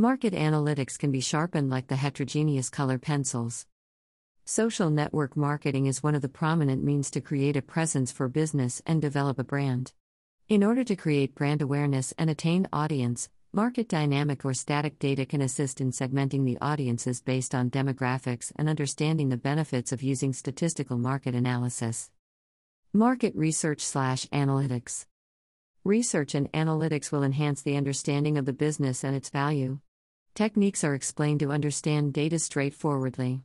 Market analytics can be sharpened like the heterogeneous color pencils. Social network marketing is one of the prominent means to create a presence for business and develop a brand. In order to create brand awareness and attain audience, market dynamic or static data can assist in segmenting the audiences based on demographics and understanding the benefits of using statistical market analysis. Market research slash analytics. Research and analytics will enhance the understanding of the business and its value. Techniques are explained to understand data straightforwardly.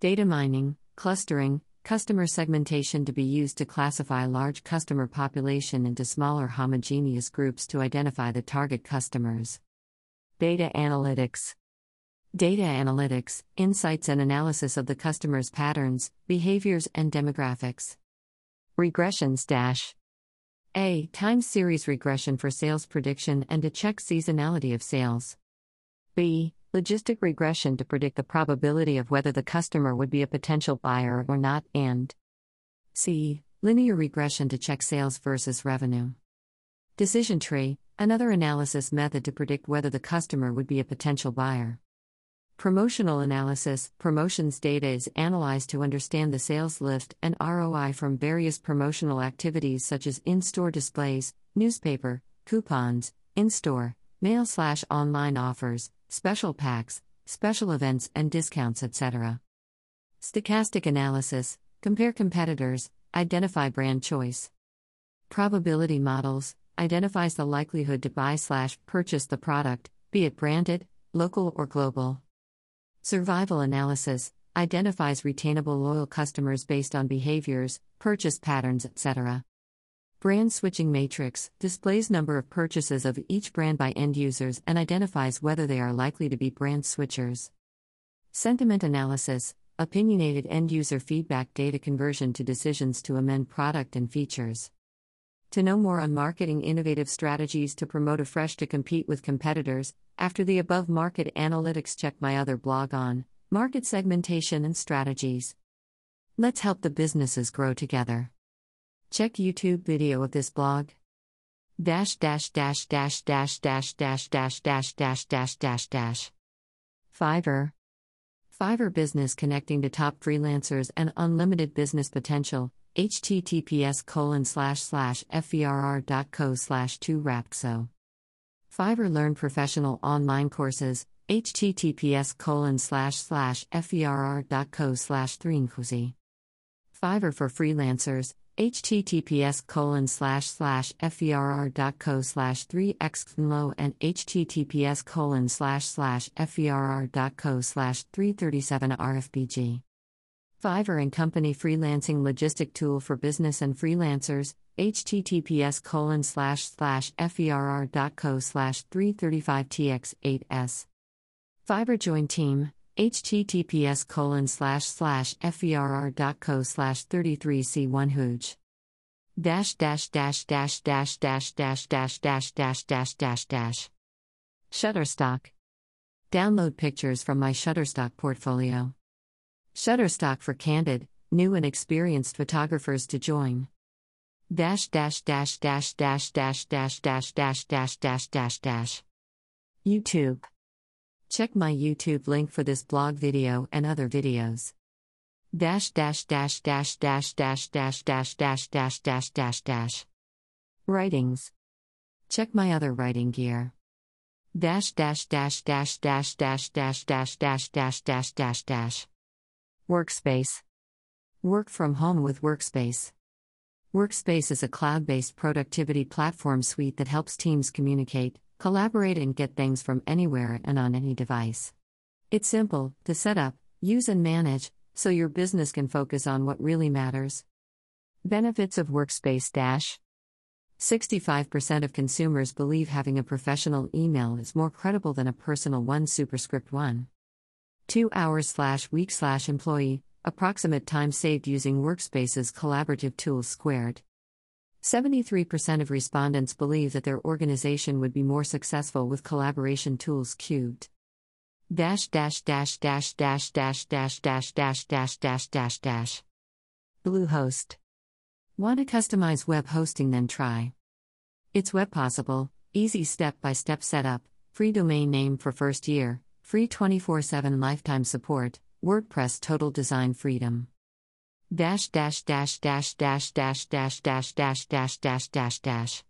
Data mining, clustering, customer segmentation to be used to classify large customer population into smaller homogeneous groups to identify the target customers. Data analytics. Data analytics, insights and analysis of the customer's patterns, behaviors, and demographics. Regressions dash. A. Time series regression for sales prediction and to check seasonality of sales. B. Logistic regression to predict the probability of whether the customer would be a potential buyer or not, and C. Linear regression to check sales versus revenue. Decision tree, another analysis method to predict whether the customer would be a potential buyer. Promotional analysis promotions data is analyzed to understand the sales lift and ROI from various promotional activities such as in store displays, newspaper, coupons, in store, mail slash online offers, special packs, special events and discounts, etc. Stochastic analysis compare competitors, identify brand choice. Probability models identifies the likelihood to buy slash purchase the product, be it branded, local or global. Survival analysis identifies retainable loyal customers based on behaviors, purchase patterns, etc. Brand switching matrix displays number of purchases of each brand by end users and identifies whether they are likely to be brand switchers. Sentiment analysis opinionated end user feedback data conversion to decisions to amend product and features. To know more on marketing innovative strategies to promote Afresh to compete with competitors, after the above market analytics, check my other blog on market segmentation and strategies. Let's help the businesses grow together. Check YouTube video of this blog. Dash dash dash dash dash dash dash dash dash dash dash dash dash. Fiverr. Fiverr Business connecting to top freelancers and unlimited business potential. https colon slash slash fvrr.co slash 2 rapso. Fiverr Learn Professional Online Courses. https colon slash slash fvrr.co slash 3 Fiverr for freelancers https colon slash slash fvrr.co slash 3xnlo and https colon slash slash fvrr.co slash 337 rfbg fiverr and company freelancing logistic tool for business and freelancers https colon slash slash fvrr.co slash 335 tx8s fiverr join team https colon slash slash fvrr.co slash 33c1 hooge dash dash dash dash dash dash dash dash dash dash dash dash dash Shutterstock Download pictures from my Shutterstock portfolio. Shutterstock for candid, new and experienced photographers to join. Dash dash dash dash dash dash dash dash dash dash dash dash dash YouTube Check my YouTube link for this blog video and other videos. Dash dash dash dash dash dash dash dash dash dash dash dash dash. Writings. Check my other writing gear. Dash dash dash dash dash dash dash dash dash dash dash dash dash. Workspace. Work from home with Workspace. Workspace is a cloud based productivity platform suite that helps teams communicate, collaborate, and get things from anywhere and on any device. It's simple to set up, use, and manage, so your business can focus on what really matters. Benefits of Workspace Dash 65% of consumers believe having a professional email is more credible than a personal one superscript one. 2 hours slash week slash employee, approximate time saved using Workspace's collaborative tools squared. 73% of respondents believe that their organization would be more successful with collaboration tools cubed. Dash dash dash dash dash dash dash dash dash dash dash dash dash. Bluehost. Want to customize web hosting then try. It's web possible, easy step by step setup, free domain name for first year, free 24 7 lifetime support, WordPress total design freedom. Dash dash dash dash dash dash dash dash dash dash dash dash dash.